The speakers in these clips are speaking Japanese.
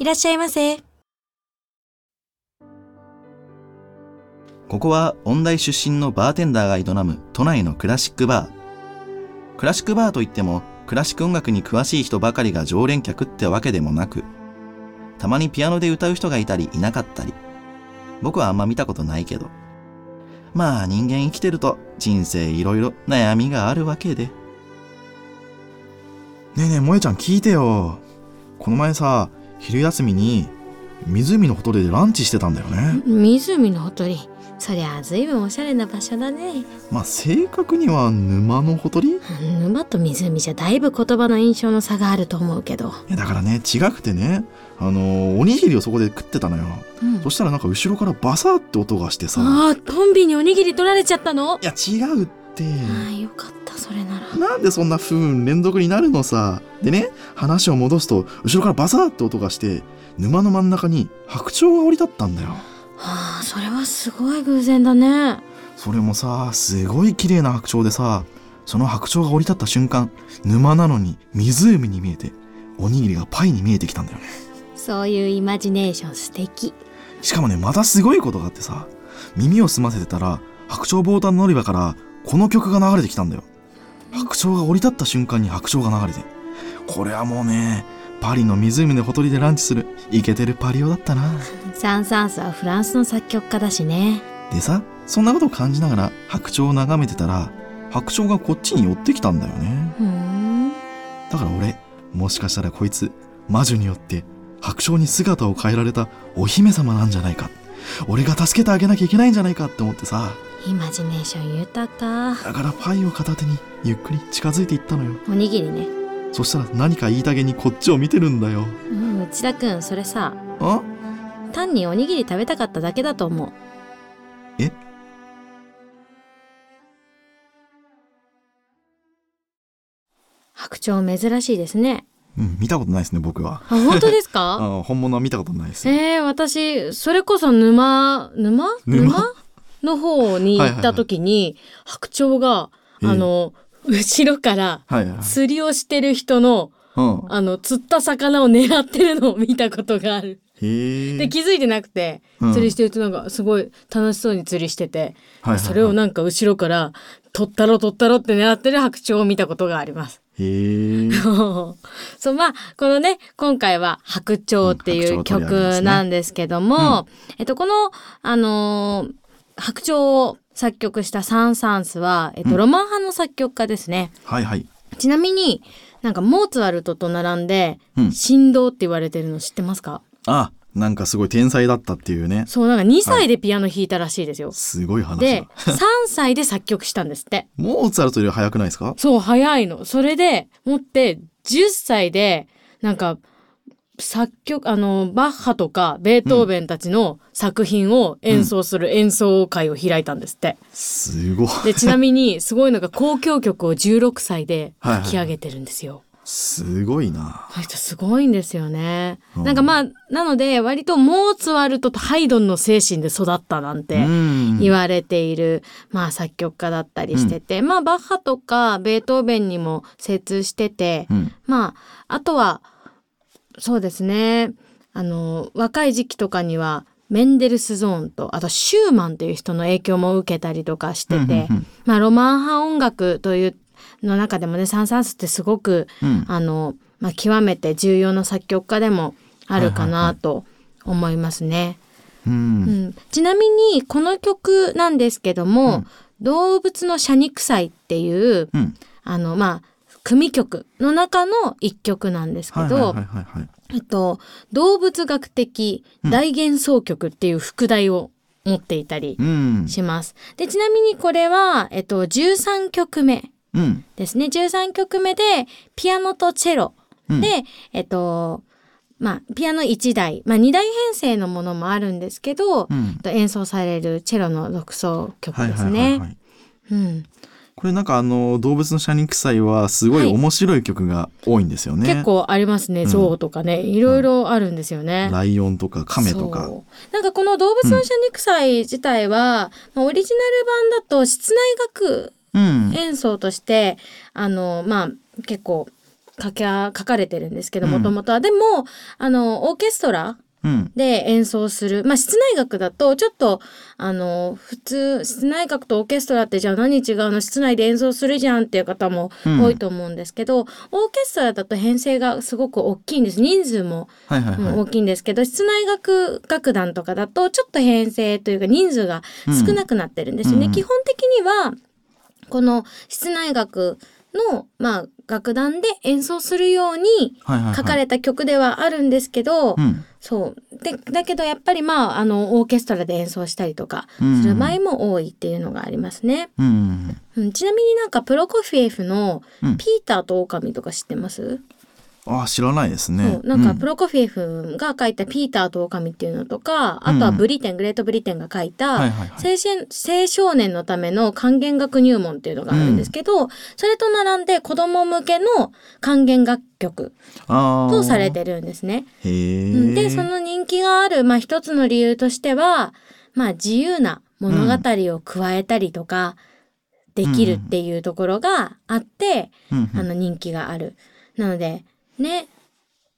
いらっしゃいませここは音大出身のバーテンダーが営む都内のクラシックバー。クラシックバーといってもクラシック音楽に詳しい人ばかりが常連客ってわけでもなく、たまにピアノで歌う人がいたりいなかったり。僕はあんま見たことないけど。まあ人間生きてると人生いろいろ悩みがあるわけで。ねえねえ、萌ちゃん聞いてよ。この前さ、昼休みに湖のほとりでランチしてたんだよね。湖のほとりそりゃあずいぶんおしゃれな場所だねまあ正確には沼のほとりい沼と湖じゃだいぶ言葉の印象の差があると思うけど、やだからね、違くてね、あのおにぎりをそこで食ってたのよ。うんそしたらなんか後ろからバサーって音がしてさ。ああトンビにおにぎり取られちゃったの？いや違うって。ああよかったそれならなんでそんな不運連続になるのさ。でね、話を戻すと、後ろからバサーって音がして、沼の真ん中に白鳥が降り立ったんだよ。ああそれはすごい偶然だねそれもさ、すごい綺麗な白鳥でさ、その白鳥が降り立った瞬間、沼なのに湖に見えて、おにぎりがパイに見えてきたんだよね。そういうイマジネーション素敵しかもね、またすごいことがあってさ、耳を澄ませてたら、白鳥ボータン乗り場から、この曲が流れてきたんだよ。白鳥が降り立った瞬間に白鳥が流れて。これはもうね、パリの湖のほとりでランチする、イケてるパリオだったな。サン・サンスはフランスの作曲家だしねでさ、そんなことを感じながら白鳥を眺めてたら、白鳥がこっちに寄ってきたんだよね。ふーんだから俺、もしかしたらこいつ、魔女によって白鳥に姿を変えられたお姫様なんじゃないか。俺が助けてあげなきゃいけないんじゃないかって思ってさ。イマジネーション豊か。だからパイを片手にゆっくり近づいていったのよ。おにぎりね。そしたら何か言いたげにこっちを見てるんだよ。うん内田くんそれさ。あ？単におにぎり食べたかっただけだと思う。え？白鳥珍しいですね。うん、見たことないですね、僕は。あ本当ですか？あ 本物は見たことないです。えー、私それこそ沼？沼？沼？の方に行った時に、白鳥がええあの後ろから。釣りをしてる人のうん。あの釣った魚を狙ってるのを見たことがある。で気づいてなくてうん釣りしてるとなんかすごい楽しそうに釣りしてて、はいはいはいそれをなんか後ろから取ったろ取ったろって狙ってる白鳥を見たことがあります。へえ。そうまあこのね今回は「白鳥」っていう曲なんですけども、えっとこのあのー白鳥を作曲したサン・サンスは、えっと、うんロマン派の作曲家ですね。はいはい。ちなみになんかモーツァルトと並んでうん神童って言われてるの知ってますか？あ、なんかすごい天才だったっていうね。そうなんか2歳でピアノ弾いたらしいですよ。すごい話でだ。3歳で作曲したんですって。モーツァルトより早くないですか？そう早いの。それでもって10歳でなんか作曲あのバッハとかベートーベンたちの作品を演奏する演奏会を開いたんですって。すごい。でちなみにすごいのが交響曲を16歳ではいはい書き上げてるんですよ。すごいな。あの人すごいんですよね。うんなんかまあなので割とモーツァルトとハイドンの精神で育ったなんてうん言われている、まあ作曲家だったりしてて、まあバッハとかベートーベンにも精通してて、うん。まああとはそうですねあの若い時期とかにはメンデルスゾーンとあとシューマンという人の影響も受けたりとかしてて、まあロマン派音楽というの中でもねサン・サンスってすごくうん。あの、まあ、極めて重要な作曲家でもあるかないと思いますね。う。うんんちなみにこの曲なんですけども、うん動物の謝肉祭っていううん。あのまあ組曲の中の一曲なんですけど、動物学的大幻想曲っていう副題を持っていたりうん。します。でちなみにこれは、えっと、13曲目うん。ですね13曲目でピアノとチェロうんで、えっと、まあ、ピアノ1台、まあ、2台編成のものもあるんですけど、うん。と演奏されるチェロの独奏曲はいですね。い。うんこれなんかあの動物の謝肉祭はすごいはい面白い曲が多いんですよね。結構ありますね。うん象とかね、いろいろあるんですよね。ライオンとかカメとか。なんかこの動物の謝肉祭自体は、まあオリジナル版だと室内楽うん。演奏としてあのまあ結構書か書かれてるんですけどうんもともとはでもあのオーケストラうん。で演奏する。まあ室内楽だとちょっとあの普通室内楽とオーケストラってじゃあ何違うの室内で演奏するじゃんっていう方もうん。多いと思うんですけど、オーケストラだと編成がすごく大きいんです。人数もはいはいはい。うん大きいんですけど室内楽楽団とかだとちょっと編成というか人数が少なくなってるんですよね。うん。基本的にはこの室内楽の、まあ、楽団で演奏するようにはいはいはい。書かれた曲ではあるんですけど、うん。そう。でだけどやっぱりまああのオーケストラで演奏したりとかうん。する場合も多いっていうのがありますね。うん。うん、ちなみになんかプロコフィエフのうん「ピーターと狼」とか知ってます、あ知らないですね。なんかうプロコフィエフが書いた「ピーターと狼」っていうのとか、あとはブリテングレートブリテンが書いた。青春青少年のための還元楽入門っていうのがあるんですけど、それと並んで子供向けの還元楽曲。とされてるんですね。でその人気がある、まあ、一つの理由としては、まあ、自由な物語を加えたりとかできるっていうところがあって、うんうんあの人気がある。なのでね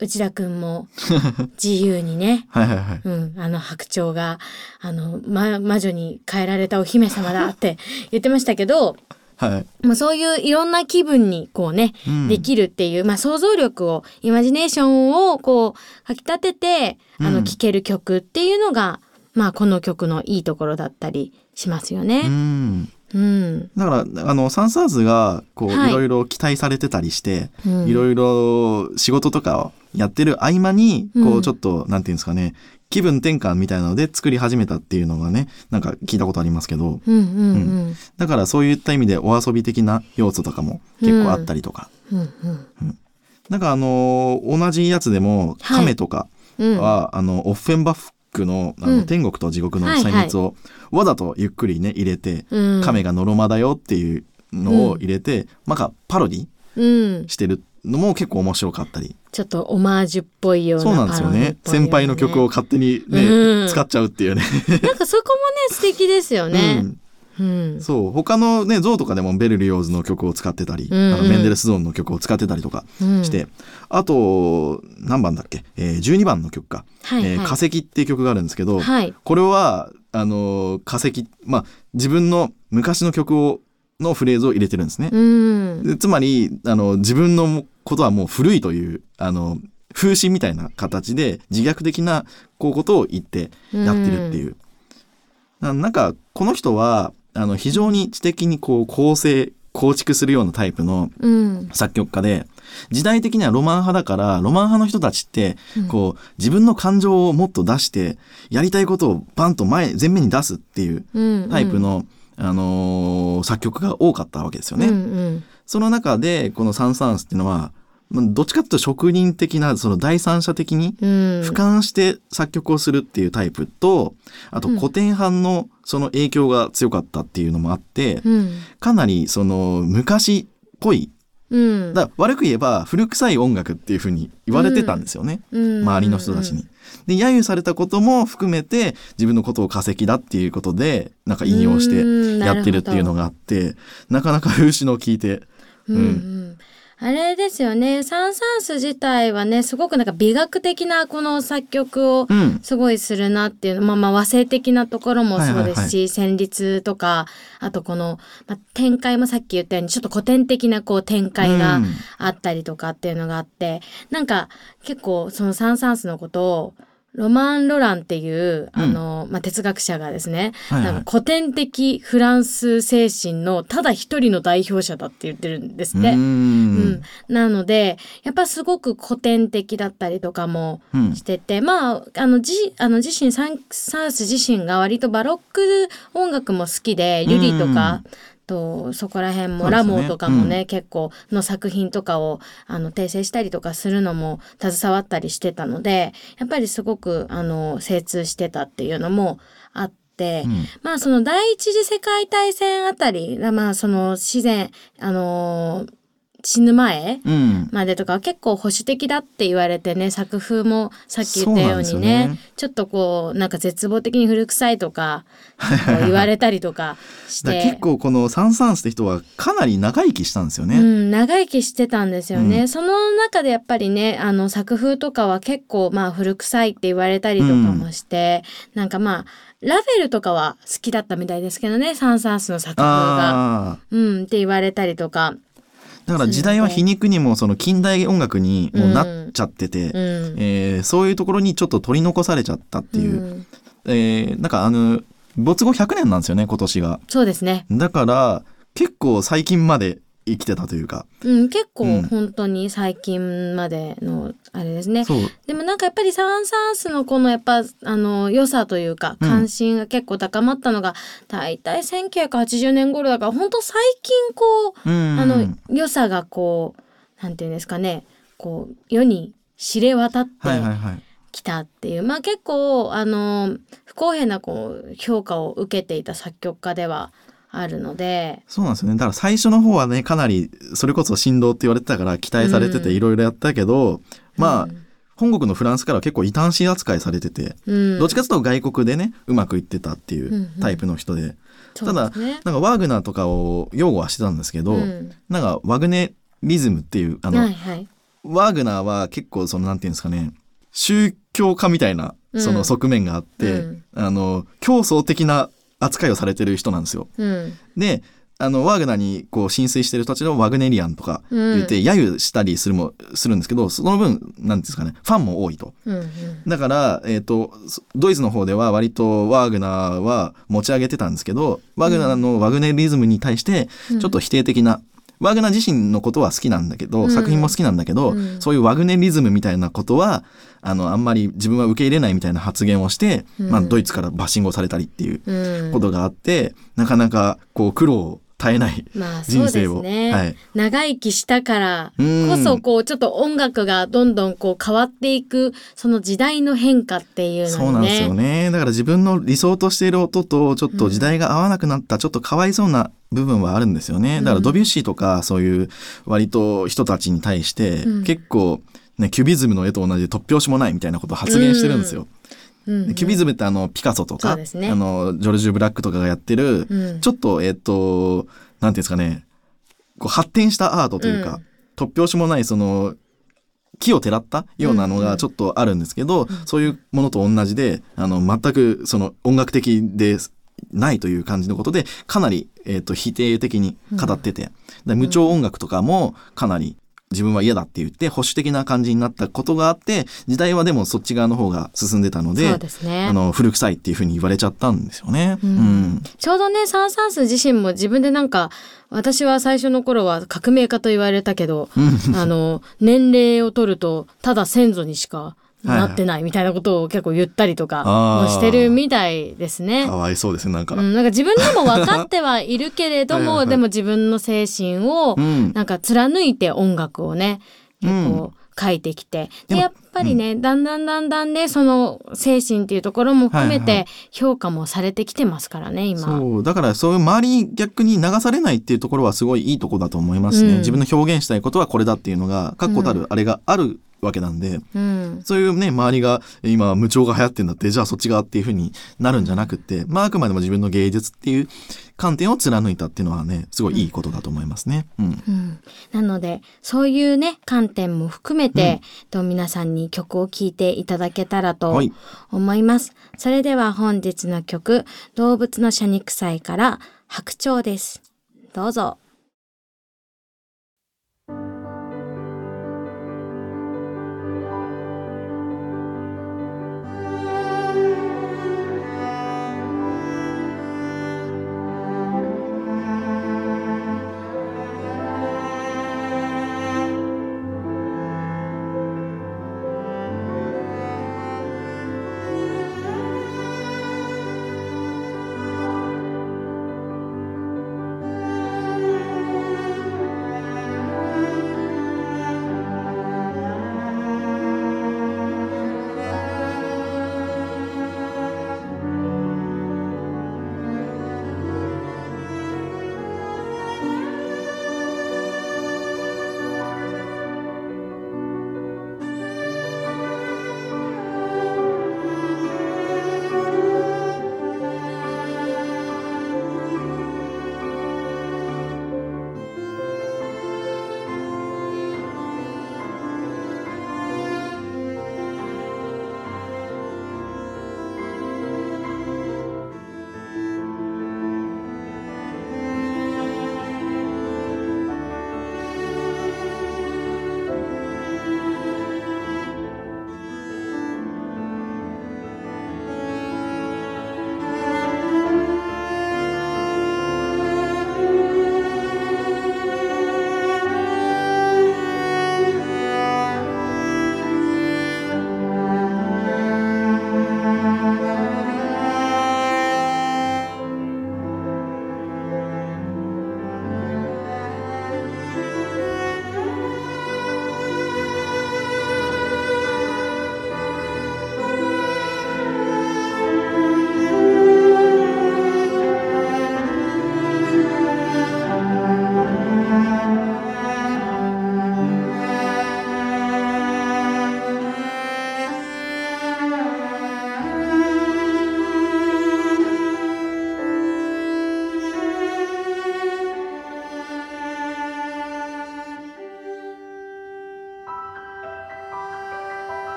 内田くんも 自由にねはいはいはい。うん、あの白鳥があの、ま、魔女に変えられたお姫様だって 言ってましたけど、はい。まあ、そういういろんな気分にこうね、うんできるっていう、まあ、想像力をイマジネーションをこうかきたててあうんの聴ける曲っていうのが、まあ、この曲のいいところだったりしますようね。ん。うん、だからあのサンサーズがこう、はい。いろいろ期待されてたりして、うん。いろいろ仕事とかをやってる合間にこうん。うちょっと、なんていうんですかね気分転換みたいなので作り始めたっていうのがねなんか聞いたことありますけど。うんうんだからそういった意味でお遊び的な要素とかも結構あったりとか、うん。うんなんかあのー同じやつでもはい。亀とかうん。は、あのオッフェンバックのあの、うん。天国と地獄のはいはい。細密をわざとゆっくりね入れて、うん。亀がノロマだよっていうのを入れて、なん。かパロディうん、してるのも結構面白かったり。ちょっとオマージュっぽいようなそうなんですよね。先輩の曲を勝手にね、うん。使っちゃうっていうねなんかそこもね素敵ですよね。うん。そう他のねゾウとかでもベルリオーズの曲を使ってたり、うん。うんあのメンデルスゾーンの曲を使ってたりとかうん。して、あと何番だっけ、えー、12番の曲か。はいはい。えー化石っていう曲があるんですけど、はい。これはあのー化石まあ自分の昔の曲をのフレーズを入れてるんですね。うん。でつまりあの自分のことはもう古いというあの風刺みたいな形で自虐的なこうことを言ってやってるっていう。ななんかこの人はあの非常に知的にこう構成構築するようなタイプのうん。作曲家で時代的にはロマン派だからロマン派の人たちってうんこう自分の感情をもっと出してやりたいことをバンと前前面に出すっていううん。タイプの、あのー作曲家が多かったわけですよね。うんうん。その中でこのサン・サンスっていうのはまあどっちかというと職人的なその第三者的にうん。俯瞰して作曲をするっていうタイプとあとうん古典派のその影響が強かったっていうのもあってうん。かなりその昔っぽいうん。だ悪く言えば古臭い音楽っていうふうに言われてたんですよね、うん周りの人たちに。。で揶揄されたことも含めて自分のことを化石だっていうことでなんか引用してやってるっていうのがあってなかなか風刺の効いてうんうん。あれですよね。サン・サンス自体はね、すごくなんか美学的なこの作曲をうん。すごいするなっていうの、まあまあ和声的なところもそうですし、はい旋律とか、あとこの、まあ、展開もさっき言ったようにちょっと古典的なこう展開がうん。あったりとかっていうのがあって、なんか結構そのサン・サンスのことをロマン・ロランっていう、あの、まあ、哲学者がですね、はいはい。なんか古典的フランス精神のただ一人の代表者だって言ってるんですって。ううん。ん。なのでやっぱすごく古典的だったりとかもうん。してて、まああのじあの自身サンサース自身が割とバロック音楽も好きでユリとかとそこら辺も、ね。ラモーとかもね、う結構の作品とかをあの訂正したりとかするのも携わったりしてたのでやっぱりすごくあの精通してたっていうのもあって、うん。まあその第一次世界大戦あたりまあその自然あの死ぬ前うんまでとかは結構保守的だって言われてね作風もさっき言ったようにねねちょっとこうなんか絶望的に古臭いとか言われたりとか して結構このサン・サーンスって人はかなり長生きしたんですよね。うん、長生きしてたんですよね、うんその中でやっぱりねあの作風とかは結構まあ古臭いって言われたりとかもして、なんかまあラフェルとかは好きだったみたいですけどねサン・サーンスの作風が。うんって言われたりとか。だから時代は皮肉にもその近代音楽にもうなっちゃってて、うん。えーそういうところにちょっと取り残されちゃったっていう、うん。えーなんかあの没後100年なんですよね今年が。そうですね、だから結構最近まで生きてたというか。うん、結構うん本当に最近までのあれですね。でもなんかやっぱりサン・サーンスのこのやっぱあの良さというかうん関心が結構高まったのが、大体1980年頃だから本当最近こううんあの良さがこうなんていうんですかねこう世に知れ渡ってはいはいはい。きたっていう、まあ結構あの不公平なこう評価を受けていた作曲家ではあるので、そうなんですよね。だから最初の方はね、かなり、それこそ振動って言われてたから期待されててうん。いろいろやったけど、まあ、うん。本国のフランスからは結構異端子扱いされてて、うん、どっちかというと外国でね、うまくいってたっていうんううん。タイプの人で、そうですね。なんかワーグナーとかを擁護はしてたんですけど、うん。なんかワグネリズムっていう、あの、はいはい。ワーグナーは結構そのなんていうんですかね、宗教家みたいなその側面があって、うん。あの、競争的な扱いをされてる人なんですよ。うんで、あの、ワーグナーにこう浸水してる人たちのワグネリアンとか言って、揶揄したりするも、するんですけど、その分、なんていうんですかね、ファンも多いと。うんうんだから、えっ、と、そドイツの方では割とワーグナーは持ち上げてたんですけど、ワグナーのワグネリズムに対して、ちょっと否定的な、ワーグナー自身のことは好きなんだけど、うん。作品も好きなんだけど、うん。そういうワグネリズムみたいなことは、あの、あんまり自分は受け入れないみたいな発言をして、うん。まあ、ドイツからバッシングをされたりっていううん。ことがあって、なかなかこう苦労を絶えない人生を。すね、はい。長生きしたからうんこそこうちょっと音楽がどんどんこう変わっていくその時代の変化っていうのにねそうなんですよね。だから自分の理想としている音とちょっと時代が合わなくなった、ちょっとかわいそうな部分はあるんですよね。だからドビュッシーとかそういう割と人たちに対してうん結構ね、キュビズムの絵と同じで突拍子もないみたいなことを発言してるんですよ。うんでキュビズムってあのピカソとか、ねあのジョルジュ・ブラックとかがやってる、うん。ちょっとえっ、となんていうんですかね。こう発展したアートというか、うん。突拍子もないその木をてらったようなのうんうんがちょっとあるんですけど、そういうものと同じであの全くその音楽的でないという感じのことでかなり、えー、と否定的に語ってて、で無調音楽とかもかなり自分は嫌だって言って保守的な感じになったことがあって時代はでもそっち側の方が進んでたのでそうですね。あの古臭いっていうふうに言われちゃったんですよね。うん。うん。ちょうどねサン・サンス自身も自分でなんか私は最初の頃は革命家と言われたけどあの年齢を取るとただ先祖にしかなってないみたいなことを結構言ったりとかしてるみたいですね。かわいそうですねなんか。うん、なんか自分でも分かってはいるけれども はいでも自分の精神をうん。なんか貫いて音楽をね結構書いてきて、でやっぱりね、だんだんだんだんねその精神っていうところも含めて評価もされてきてますからね今。そう。だからそういう周りに逆に流されないっていうところはすごいいいとこだと思いますね、うん。自分の表現したいことはこれだっていうのが確固たるあれがあるわけなんで、うん。そういうね周りが今無調が流行ってんだってじゃあそっち側っていうふうになるんじゃなくって、まあ、あくまでも自分の芸術っていう観点を貫いたっていうのはねすごいいいことだと思いますね。うん。うん、なのでそういうね観点も含めて、と皆さんに曲を聴いていただけたらとはい思います。それでは本日の曲「動物の謝肉祭」から「白鳥」です。どうぞ。「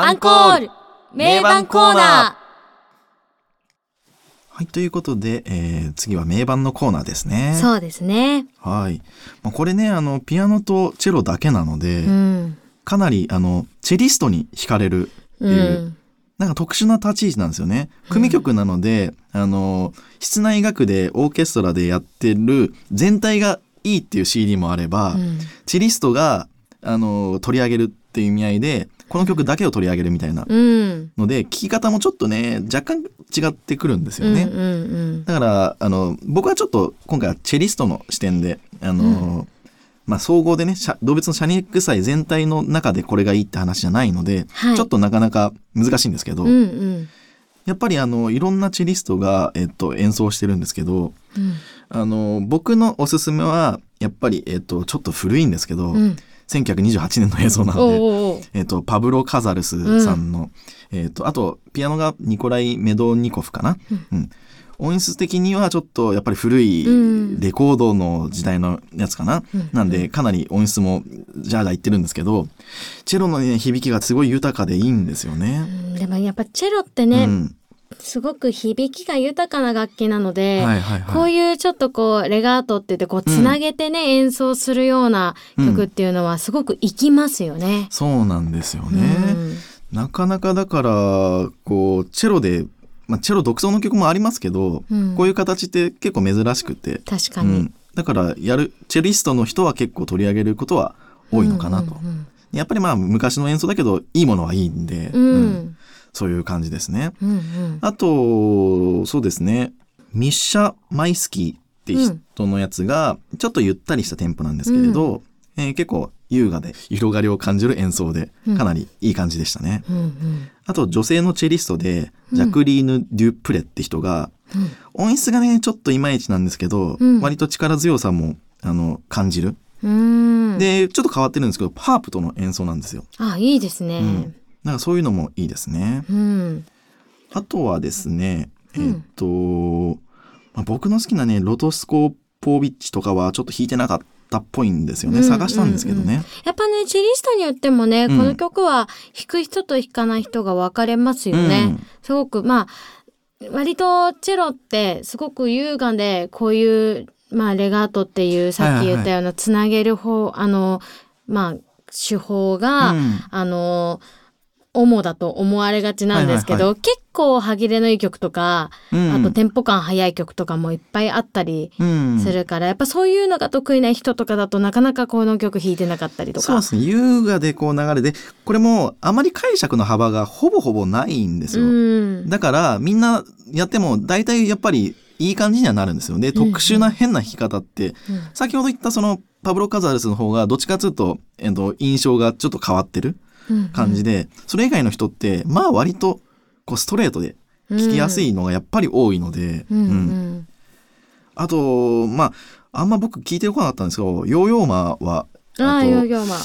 アンコール名盤コーナはい、ということで、えー次は名盤のコーナーですね。そうですね。はい。まあ、これね、あの、ピアノとチェロだけなので、うん。かなり、あの、チェリストに惹かれるってう。いうんなんか特殊な立ち位置なんですよね。組曲なので、あの、室内楽でオーケストラでやってる全体がいいっていう CD もあれば、うんチェリストが、あの、取り上げるっていう意味合いで、この曲だけを取り上げるみたいなうん。ので、聴き方もちょっとね、若干違ってくるんですよね。うんうんうん。だからあの僕はちょっと今回はチェリストの視点であの、まあ、総合でね動物のシャニクサイ全体の中でこれがいいって話じゃないので、はいちょっとなかなか難しいんですけど、うんうん。やっぱりあのいろんなチェリストが、えっと、演奏してるんですけどうんあの僕のおすすめはやっぱり、えっと、ちょっと古いんですけど、うん。1928年の映像なおので。えっと、パブロ・カザルスさんの、えっと、あと、ピアノがニコライ・メドニコフかな？うん。音質的にはちょっとやっぱり古いうんレコードの時代のやつかな？うんなんで、かなり音質もジャージャーいってるんですけど、チェロのね、響きがすごい豊かでいいんですようね。んでもやっぱチェロってね、うん。すごく響きが豊かな楽器なので、はいはいはい。こういうちょっとこうレガートって言ってこうつなげてね、演奏するような曲っていうのはすごく生きますよね。そうなんですようね。ん。なかなかだから、こう、チェロで、まあ、チェロ独奏の曲もありますけど、うん。こういう形って結構珍しくて、確かに。うん、だからやるチェリストの人は結構取り上げることは多いのかなと、うんやっぱりまあ昔の演奏だけどいいものはいいんで、うんうん。うんそういう感じですね。うんうん。あとそうですね。ミッシャ・マイスキーって人のやつがちょっとゆったりしたテンポなんですけれど、えー結構優雅で広がりを感じる演奏でうん。かなりいい感じでしたね、うんうん。あと女性のチェリストでジャクリーヌ・デュプレって人が、うん。音質がねちょっといまいちなんですけど、うん。割と力強さもあの感じる、うん。でちょっと変わってるんですけどハープとの演奏なんですよ。あいいですね。うんなんかそういうのもいいですね。うんあとはですねえうん。っと、まあ、僕の好きなねロトスコポービッチとかはちょっと弾いてなかったっぽいんですよね、うん探したんですけどね、やっぱねチェリストによってもね、うん。この曲は弾く人と弾かない人が分かれますよね。うん。すごくまあ割とチェロってすごく優雅でこういうまあレガートっていうさっき言ったようなつなげる方、あのまあ手法が、うん。あの主だと思われがちなんですけど、はい結構歯切れのいい曲とか、うん。あとテンポ感速い曲とかもいっぱいあったりうん。するから、やっぱそういうのが得意な人とかだとなかなかこの曲弾いてなかったりとか。そうですね。優雅でこう流れでこれもあまり解釈の幅がほぼほぼないんですよ、うん。だからみんなやっても大体やっぱりいい感じにはなるんですよでうんうん。特殊な変な弾き方って、うん。先ほど言ったそのパブロ・カザルスの方がどっちかというと、えっと、印象がちょっと変わってる感じで、それ以外の人ってまあ割とこうストレートで聞きやすいのがやっぱり多いので、うん。あとまああんま僕聞いてこなかったんですけどヨーヨーマはああヨーヨーマ。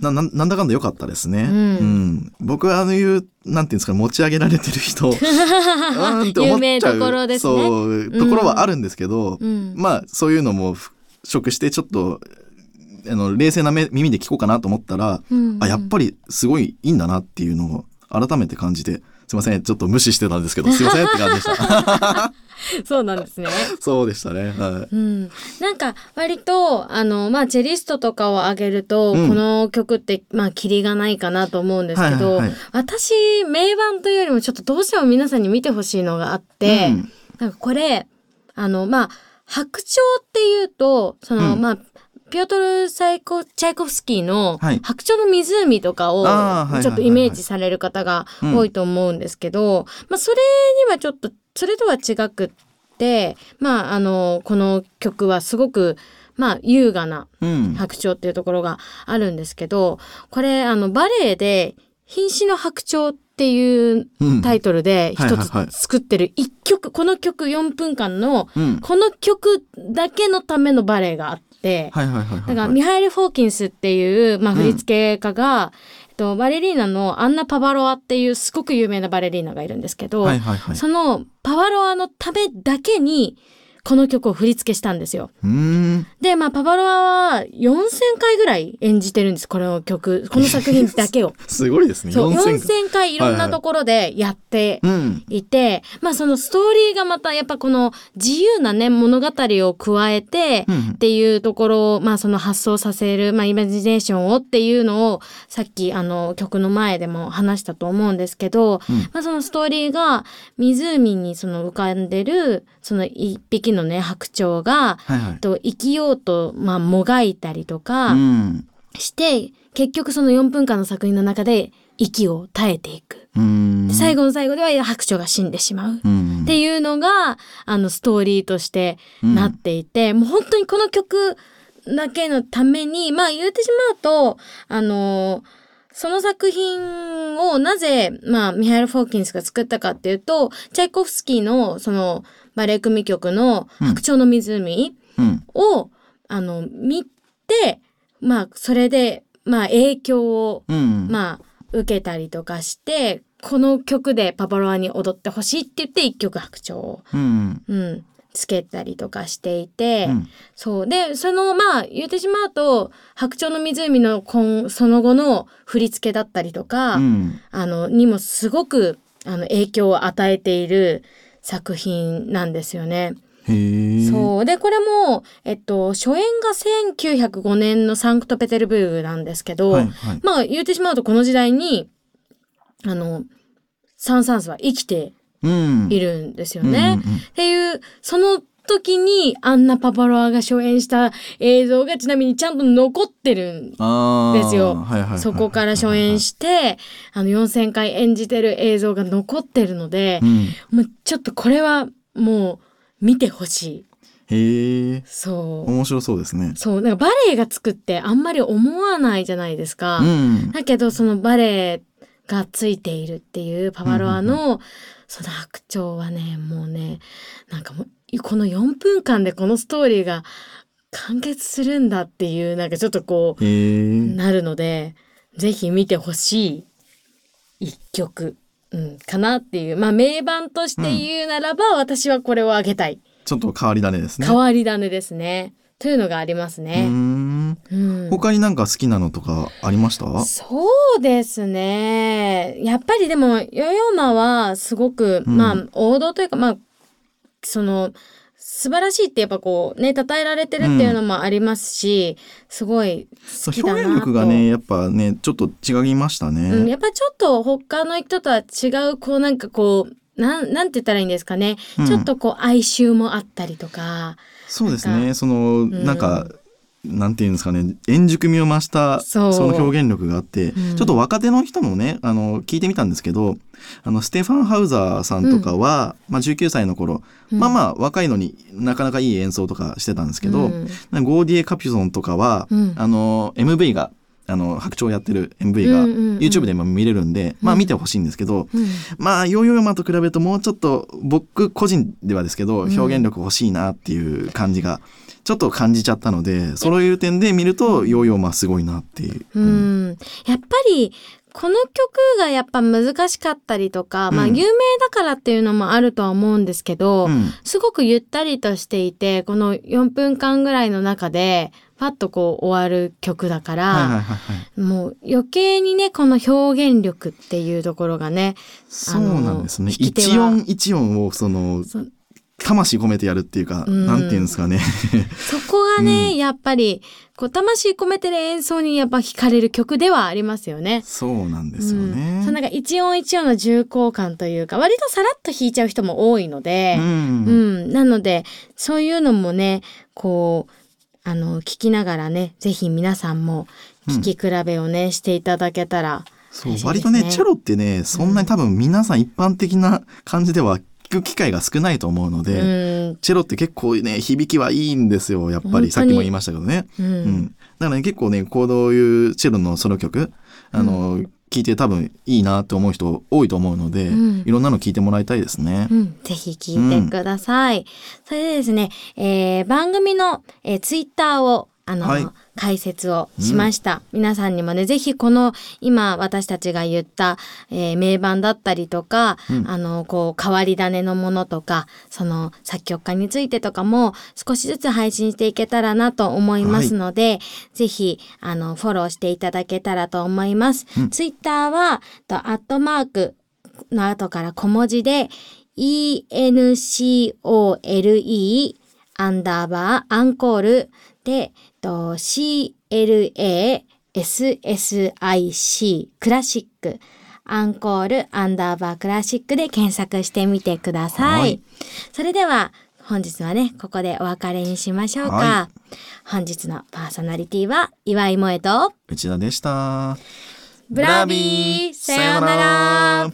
なななんだかんだ良かったですね。うん。うん。僕はあのいうなんていうんですか持ち上げられてる人 うーんって思っちゃう。どころですね。そうところはあるんですけど、うん。まあそういうのも食してちょっとあの冷静な目耳で聞こうかなと思ったら、うんあやっぱりすごいいいんだなっていうのを改めて感じてすいませんちょっと無視してたんですけどすいませんって感じでした。そうなんですね。そうでしたね。はい。うん、なんか割とあのまあチェリストとかを上げると、うん。この曲ってまあキリがないかなと思うんですけど、はいはいはい。私名盤というよりもちょっとどうしても皆さんに見てほしいのがあって、うん。なんかこれあのまあ白鳥っていうとその、うん。まあピョートル・サイコチャイコフスキーのはい「白鳥の湖」とかをちょっとイメージされる方が多いと思うんですけど、まあ、それにはちょっとそれとは違くって、まあ、あのこの曲はすごく、まあ、優雅なうん。白鳥っていうところがあるんですけどこれあのバレエで「瀕死の白鳥」っていううん。タイトルで一つ作ってる一曲この曲4分間のうん。この曲だけのためのバレエがあって。はいはいはいはいだからミハエル・フォーキンスっていう、まあ、うん振付家が、えっと、バレリーナのアンナ・パバロアっていうすごく有名なバレリーナがいるんですけど、はいはいはい。そのパワロアのためだけにこの曲を振り付けしたんですよ。で、まあ、パパロアは4000回ぐらい演じてるんです、この曲、この作品だけを。すごいですね。そう、4000 4000回。いろんなところでやってうんい。て、まあ、そのストーリーがまたやっぱこの自由なね、物語を加えて、うん。っていうところを、まあ、その発想させる、まあ、イマジネーションをっていうのをさっきあの曲の前でも話したと思うんですけど、うん。まあ、そのストーリーが湖にその浮かんでるその一匹のね白鳥が、はいはいと生きようと、まあ、もがいたりとかうんして、結局その4分間の作品の中で息を絶えていく。最後の最後では白鳥が死んでしまう。うんっていうのがあのストーリーとしてなっていて、もう本当にこの曲だけのためにまあ言ってしまうとあのその作品をなぜ、まあ、ミハイル・フォーキンスが作ったかっていうとチャイコフスキーのそのバレエ組曲の「白鳥の湖うん。を」あの見てまあそれで、まあ、影響をうんまあ受けたりとかしてこの曲でパパロアに踊ってほしいって言って一曲白鳥を、うんうん、つけたりとかしていて、うん。そう。でそのまあ言ってしまうと「白鳥の湖の今」その後の振り付けだったりとか、うん。あのにもすごくあの影響を与えている作品なんですよね。そう。でこれも、えっと、初演が1905年のサンクトペテルブルクなんですけど、はいはい。まあ言ってしまうとこの時代にあのサン・サンスは生きてうん。いるんですよね。っていうその時にアンナ・パパロアが初演した映像がちなみにちゃんと残ってるんですよ。はいはいはいはい。そこから初演してあの4,000回演じてる映像が残ってるのでう、ん。もうちょっとこれはもう見てほしい。へえ。そう。面白そうですね。そう。なんかバレエがつくってあんまり思わないじゃないですか。うん。だけどそのバレエがついているっていうパパロアのその白鳥はねもうねなんかもうこの4分間でこのストーリーが完結するんだっていうなんかちょっとこうなるのでぜひ見てほしい一曲、うん、かなっていう。まあ名盤として言うならば、私はこれをあげたい。ちょっと変わり種ですね。変わり種ですね。というのがありますね。ん。うん。他になんか好きなのとかありました？そうですね。やっぱりでも、ヨヨマはすごく、うん。まあ、王道というか、まあ、その、素晴らしいってやっぱこうね、称えられてるっていうのもありますし、すごい好きだなと。表現力がねやっぱねちょっと違いましたうん、ねやっぱちょっと他の人とは違う、こうなんかこう、なん、なんて言ったらいいんですかね。うんちょっとこう哀愁もあったりとか。そうですねそのんなんかなんていうんですかね円熟味を増したその表現力があって、うん。ちょっと若手の人もねあの聞いてみたんですけどあのステファン・ハウザーさんとかは、まあ、19歳の頃、うん。まあまあ若いのになかなかいい演奏とかしてたんですけど、うん。ゴーディエ・カピュソンとかは、うん。あの MV があの白鳥やってる MV がうんうんうん。YouTube でも見れるんで、まあ見てほしいんですけど、うん。まあヨーヨーマと比べるともうちょっと僕個人ではですけどうん。表現力欲しいなっていう感じがちょっと感じちゃったのでそういう点で見るとヨーヨーマすごいなっていう。ううんん、やっぱりこの曲がやっぱ難しかったりとか、まあうん有名だからっていうのもあるとは思うんですけど、うんすごくゆったりとしていてこの4分間ぐらいの中でパッとこう終わる曲だから、はいはいはいはい。もう余計にねこの表現力っていうところがねそうなんですね。一は音一音をそのそ魂込めてやるっていうか、うん。なんていうんですかね。そこがね、やっぱりこう魂込めてる演奏にやっぱ惹かれる曲ではありますよね。そうなんですようん、ね。そうなんか一音一音の重厚感というか割とさらっと弾いちゃう人も多いので、ううん。んなのでそういうのもねこうあの聞きながらねぜひ皆さんも聞き比べをね、していただけたらそう割とねチェロってねそんなに多分皆さん一般的な感じでは聞く機会が少ないと思うので、うん。チェロって結構ね響きはいいんですよ。やっぱりさっきも言いましたけどね。うん。うん、だからね結構ねこういうチェロのソロ曲あの、聞いて多分いいなって思う人多いと思うので、うん。いろんなの聞いてもらいたいですね。うん、ぜひ聞いてください。それでですね、えー番組の、えーツイッターをあの、はい。解説をしました、皆さんにもねぜひこの今私たちが言った、えー名盤だったりとか、うん。あのこう変わり種のものとかその作曲家についてとかも少しずつ配信していけたらなと思いますので、ぜひあのフォローしていただけたらと思います。うん。ツイッターはとアットマークの後から小文字で ENCOLE アンダーバーアンコールでと CLASSIC クラシックアンコールアンダーバークラシックで検索してみてください。はいそれでは本日はねここでお別れにしましょうか。は本日のパーソナリティは岩井萌と内田でした。ブラビーさようなら